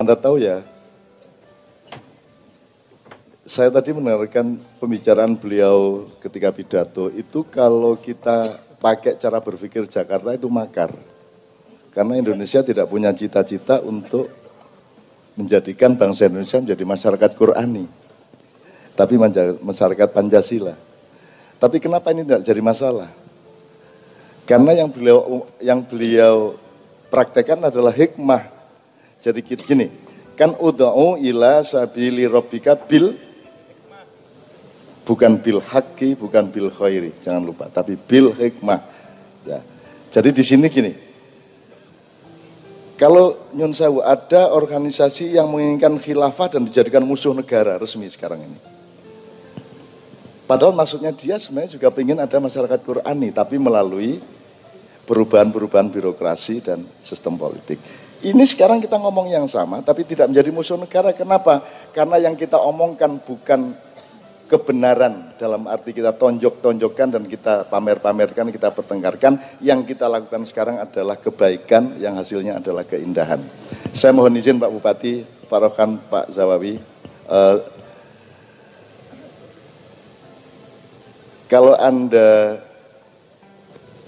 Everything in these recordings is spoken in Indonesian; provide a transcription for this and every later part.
Anda tahu ya, saya tadi mendengarkan pembicaraan beliau ketika pidato, itu kalau kita pakai cara berpikir Jakarta itu makar. Karena Indonesia tidak punya cita-cita untuk menjadikan bangsa Indonesia menjadi masyarakat Qurani. Tapi masyarakat Pancasila. Tapi kenapa ini tidak jadi masalah? Karena yang beliau yang beliau praktekkan adalah hikmah. Jadi gini, kan udha'u ila sabili rabbika bil bukan bil haqqi, bukan bil khairi, jangan lupa, tapi bil hikmah. Ya. Jadi di sini gini, kalau Nyun Sewu ada organisasi yang menginginkan khilafah dan dijadikan musuh negara resmi sekarang ini. Padahal maksudnya dia sebenarnya juga ingin ada masyarakat Qurani, tapi melalui perubahan-perubahan birokrasi dan sistem politik. Ini sekarang kita ngomong yang sama, tapi tidak menjadi musuh negara. Kenapa? Karena yang kita omongkan bukan kebenaran dalam arti kita tonjok-tonjokkan dan kita pamer-pamerkan, kita pertengkarkan. Yang kita lakukan sekarang adalah kebaikan yang hasilnya adalah keindahan. Saya mohon izin Pak Bupati, Pak Rokan, Pak Zawawi, uh, Kalau Anda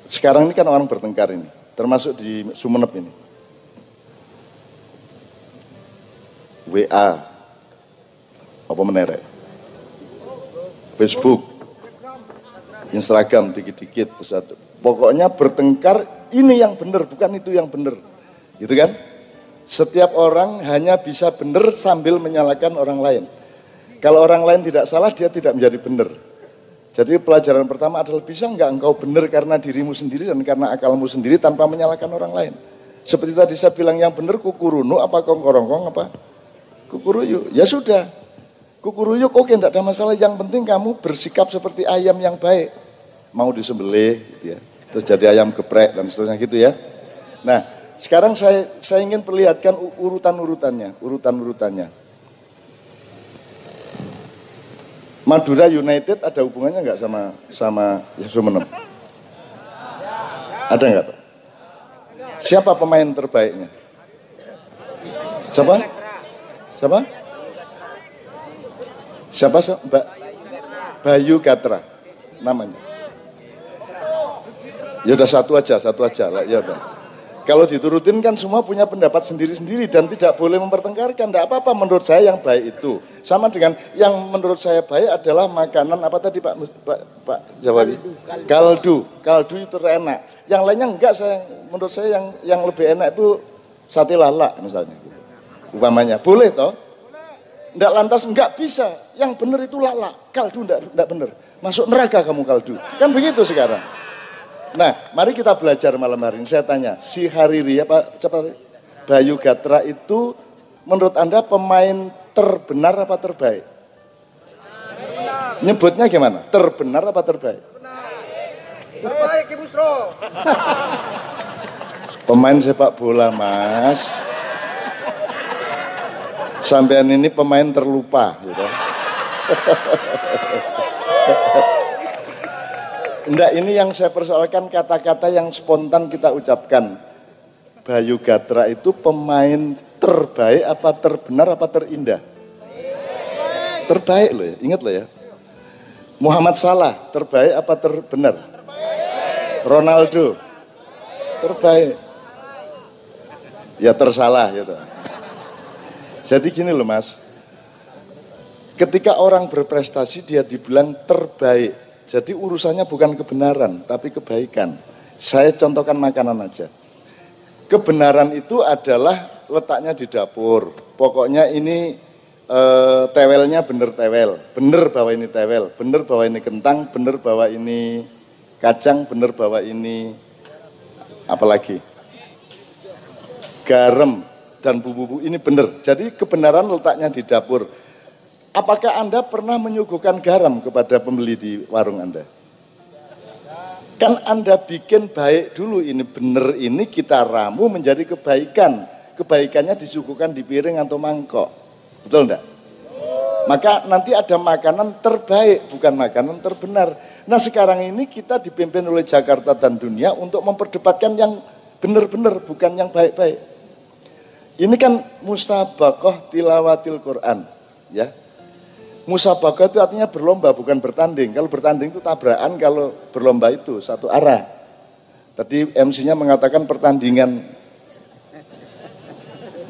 sekarang ini kan orang bertengkar ini, termasuk di Sumeneb ini. WA, apa menerek, Facebook, Instagram dikit-dikit, terus ada. Pokoknya bertengkar ini yang benar, bukan itu yang benar. Gitu kan? Setiap orang hanya bisa benar sambil menyalahkan orang lain. Kalau orang lain tidak salah, dia tidak menjadi benar. Jadi pelajaran pertama adalah bisa enggak engkau benar karena dirimu sendiri dan karena akalmu sendiri tanpa menyalahkan orang lain. Seperti tadi saya bilang yang benar kukurunu apa kongkorongkong apa kukuruyu. Ya sudah, kukuruyu oke enggak ada masalah. Yang penting kamu bersikap seperti ayam yang baik. Mau disembelih gitu ya. Terus jadi ayam geprek dan seterusnya gitu ya. Nah sekarang saya, saya ingin perlihatkan urutan-urutannya, urutan-urutannya. Madura United ada hubungannya nggak sama sama Sumeneb? Ada nggak Pak? Siapa pemain terbaiknya? Siapa? Siapa? Siapa? Mbak Bayu Gatra namanya. Ya udah satu aja, satu aja lah ya Pak. Kalau diturutin kan semua punya pendapat sendiri-sendiri dan tidak boleh mempertengkarkan. Tidak apa-apa menurut saya yang baik itu. Sama dengan yang menurut saya baik adalah makanan apa tadi Pak Pak, Pak Jawabi? Kaldu. Kaldu itu enak. Yang lainnya enggak saya menurut saya yang yang lebih enak itu sate lala misalnya. Umpamanya. Boleh toh? Enggak lantas enggak bisa. Yang benar itu lala. Kaldu enggak enggak benar. Masuk neraka kamu kaldu. Kan begitu sekarang. Nah, mari kita belajar malam hari ini. Saya tanya, si Hariri apa cepat Bayu Gatra itu menurut Anda pemain terbenar apa terbaik? Terbenar. Nyebutnya gimana? Terbenar apa terbaik? Terbaik, Ibu Sro. pemain sepak bola, Mas. Sampean ini pemain terlupa, gitu. Enggak, ini yang saya persoalkan kata-kata yang spontan kita ucapkan. Bayu Gatra itu pemain terbaik apa terbenar apa terindah? Terbaik loh ya, ingat loh ya. Muhammad Salah, terbaik apa terbenar? Ronaldo, terbaik. Ya tersalah gitu. Jadi gini loh mas, ketika orang berprestasi dia dibilang terbaik, jadi urusannya bukan kebenaran, tapi kebaikan. Saya contohkan makanan aja. Kebenaran itu adalah letaknya di dapur. Pokoknya ini e, tewelnya bener tewel, bener bahwa ini tewel, bener bahwa ini kentang, bener bahwa ini kacang, bener bahwa ini apalagi garam dan bumbu-bumbu ini bener. Jadi kebenaran letaknya di dapur. Apakah Anda pernah menyuguhkan garam kepada pembeli di warung Anda? Kan Anda bikin baik dulu ini benar ini kita ramu menjadi kebaikan. Kebaikannya disuguhkan di piring atau mangkok. Betul enggak? Maka nanti ada makanan terbaik, bukan makanan terbenar. Nah sekarang ini kita dipimpin oleh Jakarta dan dunia untuk memperdebatkan yang benar-benar, bukan yang baik-baik. Ini kan musabakoh tilawatil Quran, ya. Musabakoh itu artinya berlomba bukan bertanding. Kalau bertanding itu tabrakan, kalau berlomba itu satu arah. Tadi MC-nya mengatakan pertandingan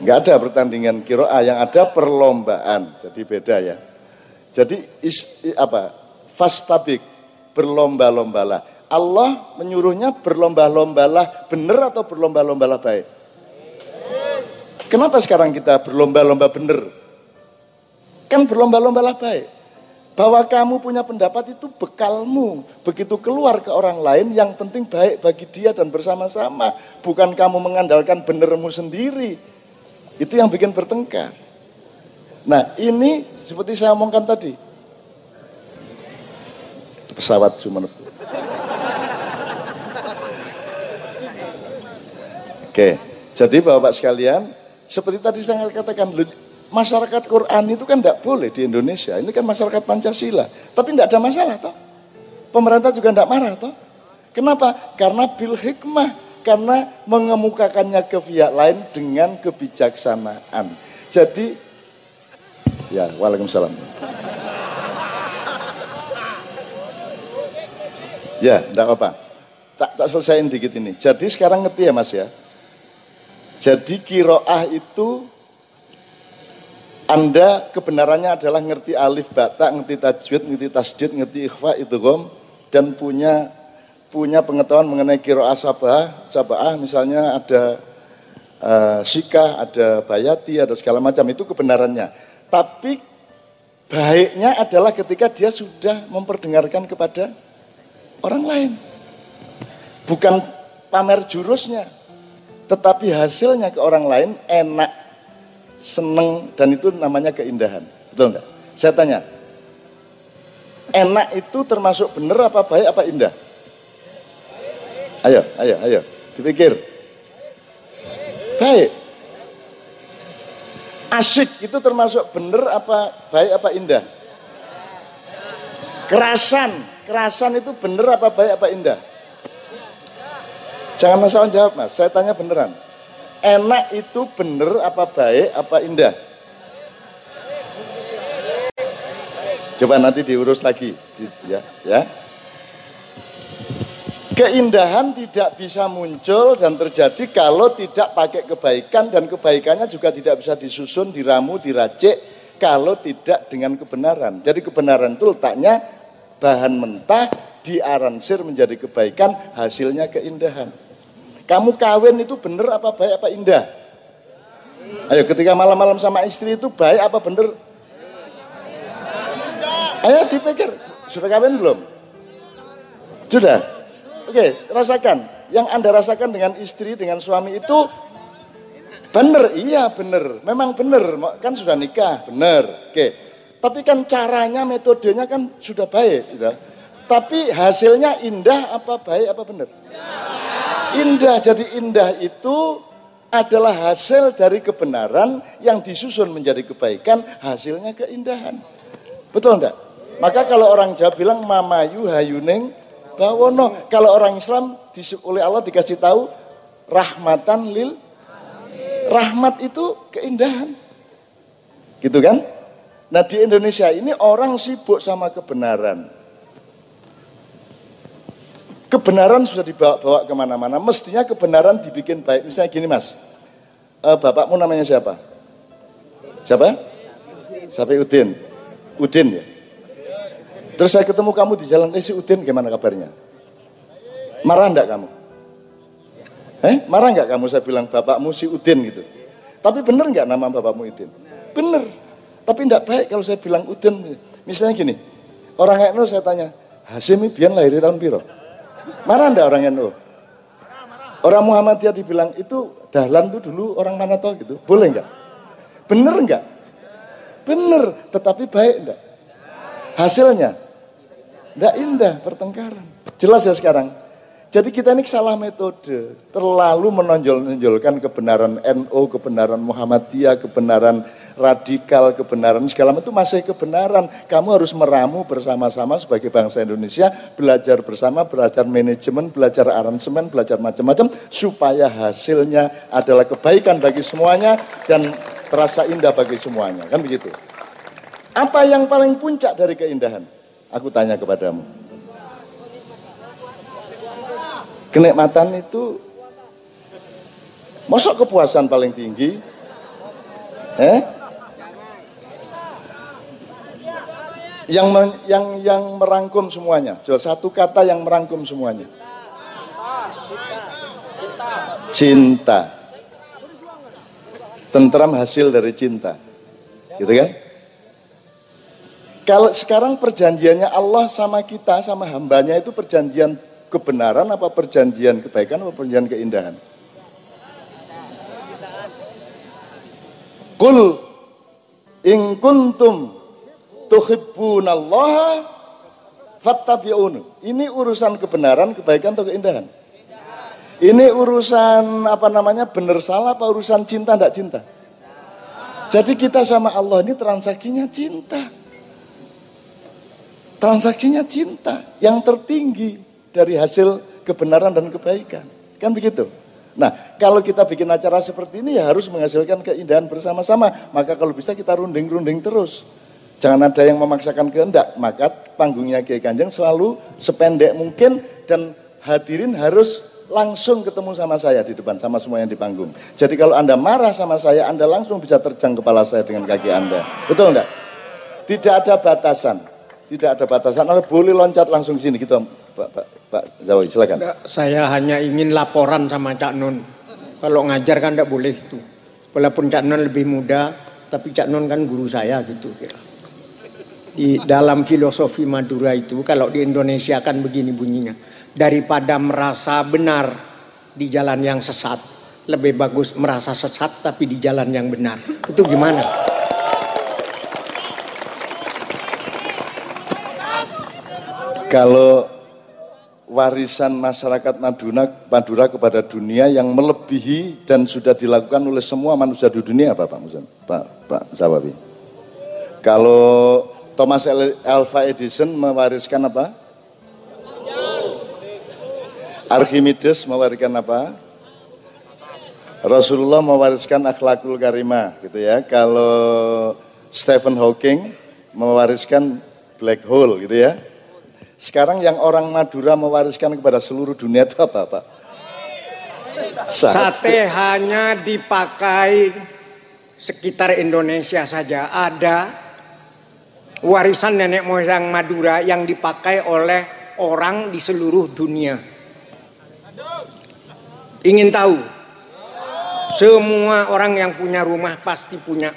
Enggak ada pertandingan kiroa, yang ada perlombaan. Jadi beda ya. Jadi is, apa? Fastabik, berlomba-lombalah. Allah menyuruhnya berlomba-lombalah benar atau berlomba-lombalah baik? Kenapa sekarang kita berlomba-lomba benar? Kan berlomba-lombalah baik. Bahwa kamu punya pendapat itu bekalmu. Begitu keluar ke orang lain yang penting baik bagi dia dan bersama-sama. Bukan kamu mengandalkan benermu sendiri. Itu yang bikin bertengkar. Nah ini seperti saya omongkan tadi. Pesawat Sumeneb. Oke, jadi Bapak sekalian, seperti tadi saya katakan, masyarakat Quran itu kan tidak boleh di Indonesia. Ini kan masyarakat Pancasila. Tapi tidak ada masalah toh. Pemerintah juga tidak marah toh. Kenapa? Karena bil hikmah. Karena mengemukakannya ke pihak lain dengan kebijaksanaan. Jadi, ya, waalaikumsalam. Ya, tidak apa-apa. Tak, tak selesaiin dikit ini. Jadi sekarang ngerti ya mas ya. Jadi kiroah itu anda kebenarannya adalah ngerti alif bata, ngerti tajwid, ngerti tasjid, ngerti ikhfa itu gom dan punya punya pengetahuan mengenai kiroah sabah, sabah misalnya ada uh, sikah, ada bayati, ada segala macam itu kebenarannya. Tapi baiknya adalah ketika dia sudah memperdengarkan kepada orang lain. Bukan pamer jurusnya, tetapi hasilnya ke orang lain enak, seneng, dan itu namanya keindahan. Betul enggak? Saya tanya, enak itu termasuk benar apa baik apa indah? Ayo, ayo, ayo, dipikir. Baik. Asik itu termasuk benar apa baik apa indah? Kerasan, kerasan itu benar apa baik apa indah? Jangan masalah jawab mas, saya tanya beneran. Enak itu bener apa baik apa indah? Coba nanti diurus lagi, ya, ya. Keindahan tidak bisa muncul dan terjadi kalau tidak pakai kebaikan dan kebaikannya juga tidak bisa disusun, diramu, diracik kalau tidak dengan kebenaran. Jadi kebenaran itu letaknya bahan mentah diaransir menjadi kebaikan, hasilnya keindahan. Kamu kawin itu bener apa baik apa indah? Ayo ketika malam-malam sama istri itu baik apa bener? Ayo dipikir, sudah kawin belum? Sudah? Oke, rasakan. Yang Anda rasakan dengan istri, dengan suami itu bener, iya bener. Memang bener, kan sudah nikah, bener. Oke. Tapi kan caranya, metodenya kan sudah baik. Gitu. Tapi hasilnya indah apa baik apa bener? Indah, jadi indah itu adalah hasil dari kebenaran yang disusun menjadi kebaikan, hasilnya keindahan. Betul enggak? Maka kalau orang Jawa bilang mamayu hayuning bawono. Kalau orang Islam oleh Allah dikasih tahu rahmatan lil rahmat itu keindahan. Gitu kan? Nah di Indonesia ini orang sibuk sama kebenaran kebenaran sudah dibawa-bawa ke mana-mana. Mestinya kebenaran dibikin baik. Misalnya gini mas, uh, bapakmu namanya siapa? Siapa? Sapi Udin. Udin ya. Terus saya ketemu kamu di jalan, eh si Udin gimana kabarnya? Marah enggak kamu? Eh, marah enggak kamu saya bilang bapakmu si Udin gitu? Tapi bener enggak nama bapakmu Udin? Bener. Tapi enggak baik kalau saya bilang Udin. Misalnya gini, orang NU saya tanya, Hasim biar lahir tahun biru. Marah enggak orang NU? Orang Muhammadiyah dibilang itu dahlan tuh dulu orang mana toh gitu. Boleh enggak? Bener enggak? Bener, tetapi baik enggak? Hasilnya enggak indah pertengkaran. Jelas ya sekarang. Jadi kita ini salah metode, terlalu menonjol-nonjolkan kebenaran NU, kebenaran Muhammadiyah, kebenaran radikal kebenaran segala macam itu masih kebenaran. Kamu harus meramu bersama-sama sebagai bangsa Indonesia, belajar bersama, belajar manajemen, belajar aransemen, belajar macam-macam supaya hasilnya adalah kebaikan bagi semuanya dan terasa indah bagi semuanya. Kan begitu. Apa yang paling puncak dari keindahan? Aku tanya kepadamu. Kenikmatan itu Masuk kepuasan paling tinggi? Eh? Yang yang yang merangkum semuanya. Satu kata yang merangkum semuanya. Cinta. Tentram hasil dari cinta. Gitu kan? Kalau sekarang perjanjiannya Allah sama kita, sama hambanya itu perjanjian kebenaran apa perjanjian kebaikan apa perjanjian keindahan? Kul in kuntum tuhibbunallaha fattabi'un. Ini urusan kebenaran, kebaikan atau keindahan? Ini urusan apa namanya benar salah apa urusan cinta tidak cinta? Jadi kita sama Allah ini transaksinya cinta transaksinya cinta yang tertinggi dari hasil kebenaran dan kebaikan. Kan begitu? Nah, kalau kita bikin acara seperti ini ya harus menghasilkan keindahan bersama-sama. Maka kalau bisa kita runding-runding terus. Jangan ada yang memaksakan kehendak. Maka panggungnya Kiai Kanjeng selalu sependek mungkin dan hadirin harus langsung ketemu sama saya di depan sama semua yang di panggung. Jadi kalau Anda marah sama saya, Anda langsung bisa terjang kepala saya dengan kaki Anda. Betul enggak? Tidak ada batasan. Tidak ada batasan. Anda boleh loncat langsung sini gitu, Pak, Pak, Pak Zawi, silakan. saya hanya ingin laporan sama Cak Nun. Kalau ngajar kan tidak boleh itu. Walaupun Cak Nun lebih muda, tapi Cak Nun kan guru saya gitu kira. Di dalam filosofi Madura itu, kalau di Indonesia kan begini bunyinya. Daripada merasa benar di jalan yang sesat, lebih bagus merasa sesat tapi di jalan yang benar. Itu gimana? kalau warisan masyarakat Madura, Madura kepada dunia yang melebihi dan sudah dilakukan oleh semua manusia di dunia apa Pak Musan? Pak Pak Zawabi. Kalau Thomas Alva Edison mewariskan apa? Archimedes mewariskan apa? Rasulullah mewariskan akhlakul karimah gitu ya. Kalau Stephen Hawking mewariskan black hole gitu ya. Sekarang yang orang Madura mewariskan kepada seluruh dunia itu apa Pak? Sate, Sate hanya dipakai sekitar Indonesia saja. Ada warisan nenek moyang Madura yang dipakai oleh orang di seluruh dunia. Ingin tahu? Semua orang yang punya rumah pasti punya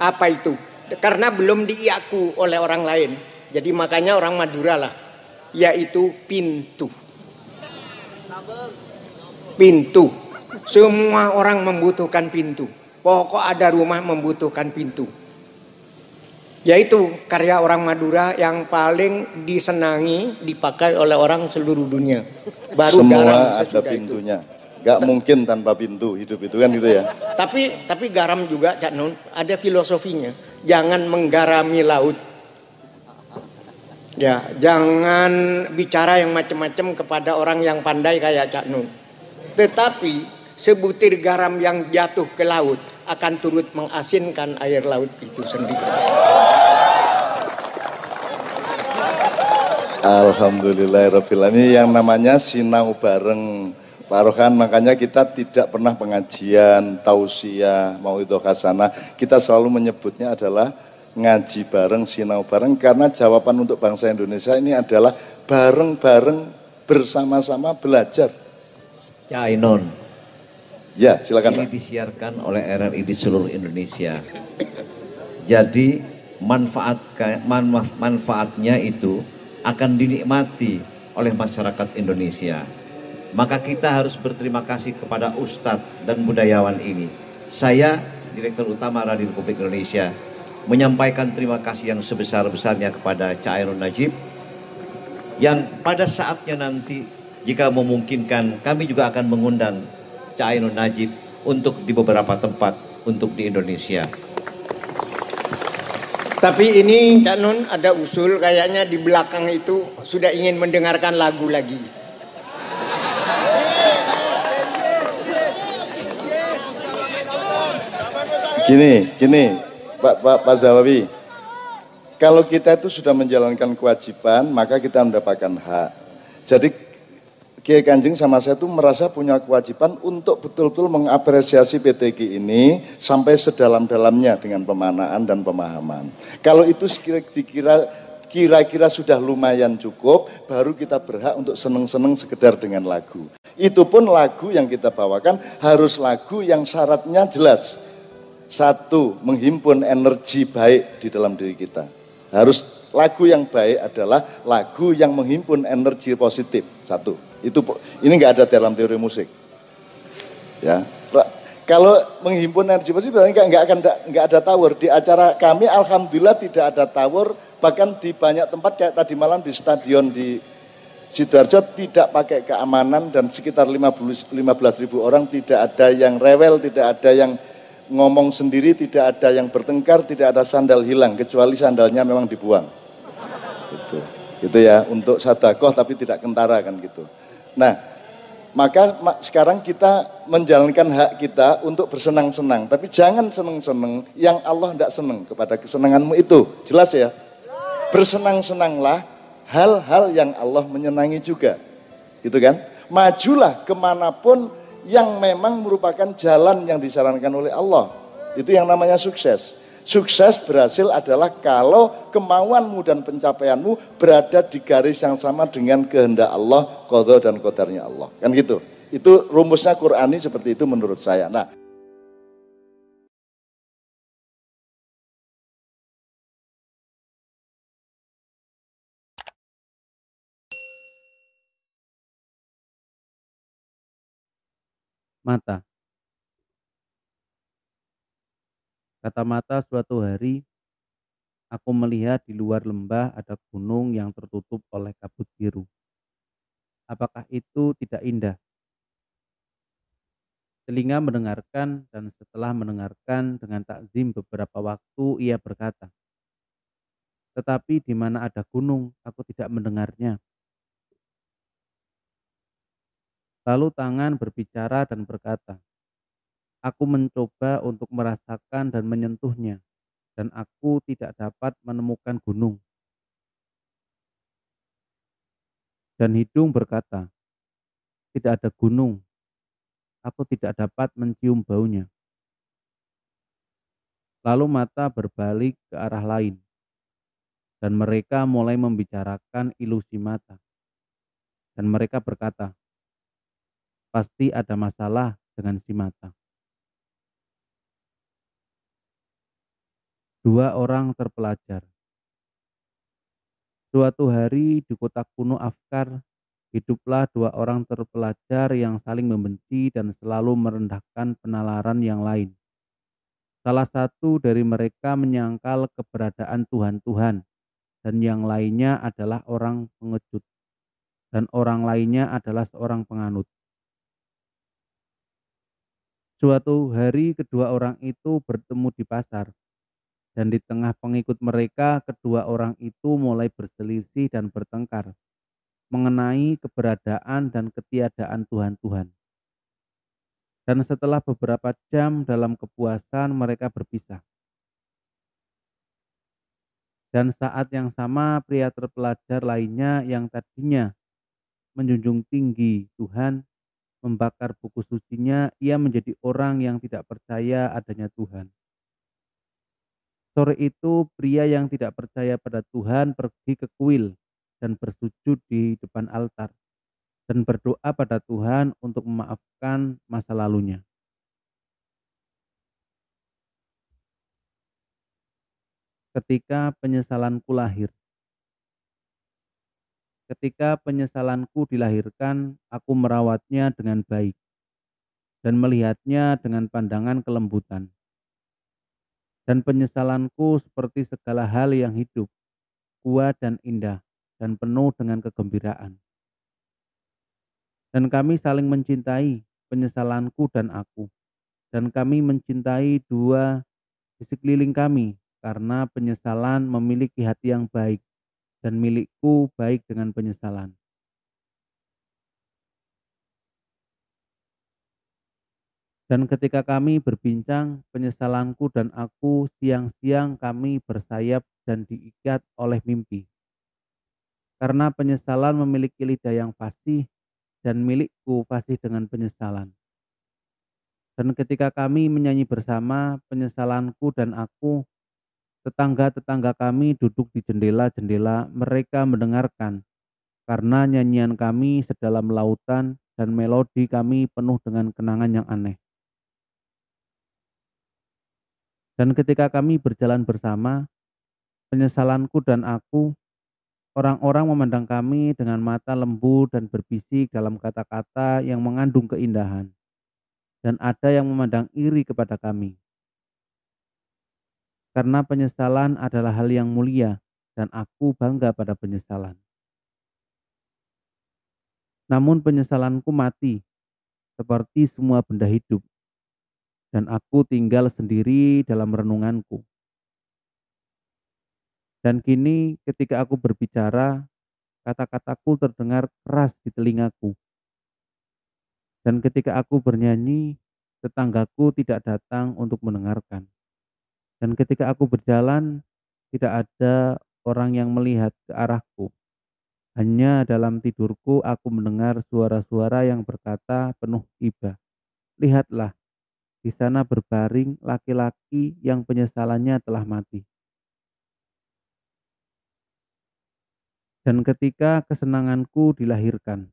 apa itu? Karena belum diaku oleh orang lain. Jadi makanya orang Madura lah yaitu pintu. Pintu. Semua orang membutuhkan pintu. Pokok ada rumah membutuhkan pintu. Yaitu karya orang Madura yang paling disenangi, dipakai oleh orang seluruh dunia. Baru Semua garam ada pintunya. Itu. Gak mungkin tanpa pintu hidup itu kan gitu ya. Tapi tapi garam juga Cak Nun ada filosofinya. Jangan menggarami laut Ya, jangan bicara yang macam-macam kepada orang yang pandai kayak Cak Nun. Tetapi sebutir garam yang jatuh ke laut akan turut mengasinkan air laut itu sendiri. Alhamdulillah Ini yang namanya sinau bareng Pak Rohan, makanya kita tidak pernah pengajian, tausiah, mau itu khasana. Kita selalu menyebutnya adalah ngaji bareng, sinau bareng karena jawaban untuk bangsa Indonesia ini adalah bareng-bareng bersama-sama belajar. Ya Ainon. Ya, silakan. Ini disiarkan oleh RRI di seluruh Indonesia. Jadi manfaat manfaatnya itu akan dinikmati oleh masyarakat Indonesia. Maka kita harus berterima kasih kepada Ustadz dan budayawan ini. Saya, Direktur Utama Radio Republik Indonesia, menyampaikan terima kasih yang sebesar-besarnya kepada Cairun Najib yang pada saatnya nanti jika memungkinkan kami juga akan mengundang Cairun Najib untuk di beberapa tempat untuk di Indonesia. Tapi ini Cak Nun ada usul kayaknya di belakang itu sudah ingin mendengarkan lagu lagi. Gini, gini, Pak Pak Pak Zawawi. Kalau kita itu sudah menjalankan kewajiban, maka kita mendapatkan hak. Jadi Kiai Kanjeng sama saya itu merasa punya kewajiban untuk betul-betul mengapresiasi PTG ini sampai sedalam-dalamnya dengan pemanaan dan pemahaman. Kalau itu kira-kira kira-kira sudah lumayan cukup, baru kita berhak untuk seneng-seneng sekedar dengan lagu. Itu pun lagu yang kita bawakan harus lagu yang syaratnya jelas. Satu, menghimpun energi baik di dalam diri kita. Harus lagu yang baik adalah lagu yang menghimpun energi positif. Satu. Itu ini nggak ada dalam teori musik. Ya. Kalau menghimpun energi positif berarti nggak akan nggak ada tower di acara kami. Alhamdulillah tidak ada tower. Bahkan di banyak tempat kayak tadi malam di stadion di Sidoarjo tidak pakai keamanan dan sekitar 15 ribu orang tidak ada yang rewel, tidak ada yang ngomong sendiri tidak ada yang bertengkar, tidak ada sandal hilang kecuali sandalnya memang dibuang. Itu. Itu ya untuk sadakoh tapi tidak kentara kan gitu. Nah, maka sekarang kita menjalankan hak kita untuk bersenang-senang, tapi jangan senang-senang yang Allah tidak senang kepada kesenanganmu itu. Jelas ya? Bersenang-senanglah hal-hal yang Allah menyenangi juga. Gitu kan? Majulah ke mana pun yang memang merupakan jalan yang disarankan oleh Allah. Itu yang namanya sukses. Sukses berhasil adalah kalau kemauanmu dan pencapaianmu berada di garis yang sama dengan kehendak Allah, kodok dan kodarnya Allah. Kan gitu. Itu rumusnya Qurani seperti itu menurut saya. Nah, mata. Kata mata suatu hari, aku melihat di luar lembah ada gunung yang tertutup oleh kabut biru. Apakah itu tidak indah? Telinga mendengarkan dan setelah mendengarkan dengan takzim beberapa waktu ia berkata, tetapi di mana ada gunung, aku tidak mendengarnya. Lalu tangan berbicara dan berkata, Aku mencoba untuk merasakan dan menyentuhnya, dan aku tidak dapat menemukan gunung. Dan hidung berkata, Tidak ada gunung, aku tidak dapat mencium baunya. Lalu mata berbalik ke arah lain, dan mereka mulai membicarakan ilusi mata. Dan mereka berkata, pasti ada masalah dengan si mata. Dua orang terpelajar. Suatu hari di kota kuno Afkar, hiduplah dua orang terpelajar yang saling membenci dan selalu merendahkan penalaran yang lain. Salah satu dari mereka menyangkal keberadaan Tuhan-Tuhan, dan yang lainnya adalah orang pengecut, dan orang lainnya adalah seorang penganut. Suatu hari kedua orang itu bertemu di pasar, dan di tengah pengikut mereka kedua orang itu mulai berselisih dan bertengkar mengenai keberadaan dan ketiadaan Tuhan-Tuhan. Dan setelah beberapa jam dalam kepuasan mereka berpisah. Dan saat yang sama pria terpelajar lainnya yang tadinya menjunjung tinggi Tuhan membakar buku sucinya, ia menjadi orang yang tidak percaya adanya Tuhan. Sore itu, pria yang tidak percaya pada Tuhan pergi ke kuil dan bersujud di depan altar dan berdoa pada Tuhan untuk memaafkan masa lalunya. Ketika penyesalanku lahir, Ketika penyesalanku dilahirkan, aku merawatnya dengan baik dan melihatnya dengan pandangan kelembutan. Dan penyesalanku seperti segala hal yang hidup, kuat dan indah, dan penuh dengan kegembiraan. Dan kami saling mencintai, penyesalanku dan aku. Dan kami mencintai dua di sekeliling kami, karena penyesalan memiliki hati yang baik dan milikku baik dengan penyesalan. Dan ketika kami berbincang, penyesalanku dan aku siang-siang kami bersayap dan diikat oleh mimpi. Karena penyesalan memiliki lidah yang fasih dan milikku fasih dengan penyesalan. Dan ketika kami menyanyi bersama, penyesalanku dan aku, tetangga-tetangga kami duduk di jendela-jendela, mereka mendengarkan, karena nyanyian kami sedalam lautan dan melodi kami penuh dengan kenangan yang aneh. Dan ketika kami berjalan bersama, penyesalanku dan aku, orang-orang memandang kami dengan mata lembut dan berbisik dalam kata-kata yang mengandung keindahan. Dan ada yang memandang iri kepada kami. Karena penyesalan adalah hal yang mulia dan aku bangga pada penyesalan. Namun penyesalanku mati, seperti semua benda hidup dan aku tinggal sendiri dalam renunganku. Dan kini ketika aku berbicara, kata-kataku terdengar keras di telingaku. Dan ketika aku bernyanyi, tetanggaku tidak datang untuk mendengarkan. Dan ketika aku berjalan, tidak ada orang yang melihat ke arahku. Hanya dalam tidurku aku mendengar suara-suara yang berkata penuh iba. Lihatlah, di sana berbaring laki-laki yang penyesalannya telah mati. Dan ketika kesenanganku dilahirkan,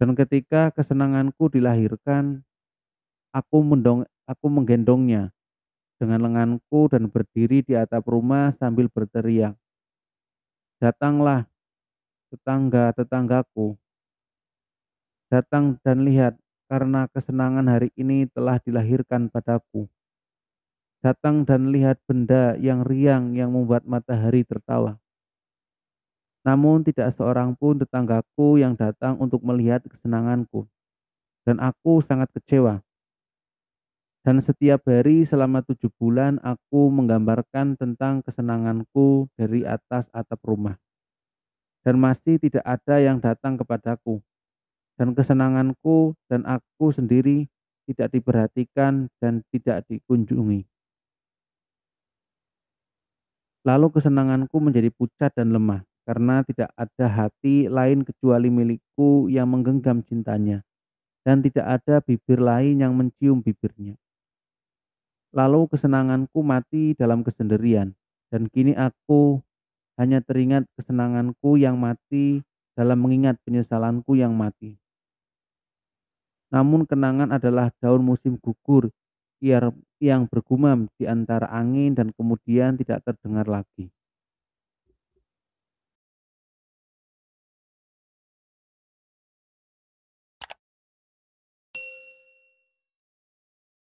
dan ketika kesenanganku dilahirkan, aku mendong, aku menggendongnya dengan lenganku dan berdiri di atap rumah sambil berteriak. Datanglah, tetangga-tetanggaku. Datang dan lihat karena kesenangan hari ini telah dilahirkan padaku. Datang dan lihat benda yang riang yang membuat matahari tertawa. Namun tidak seorang pun tetanggaku yang datang untuk melihat kesenanganku. Dan aku sangat kecewa. Dan setiap hari selama tujuh bulan aku menggambarkan tentang kesenanganku dari atas atap rumah. Dan masih tidak ada yang datang kepadaku dan kesenanganku dan aku sendiri tidak diperhatikan dan tidak dikunjungi. Lalu kesenanganku menjadi pucat dan lemah karena tidak ada hati lain kecuali milikku yang menggenggam cintanya dan tidak ada bibir lain yang mencium bibirnya. Lalu kesenanganku mati dalam kesendirian dan kini aku hanya teringat kesenanganku yang mati dalam mengingat penyesalanku yang mati. Namun kenangan adalah daun musim gugur yang bergumam di antara angin dan kemudian tidak terdengar lagi.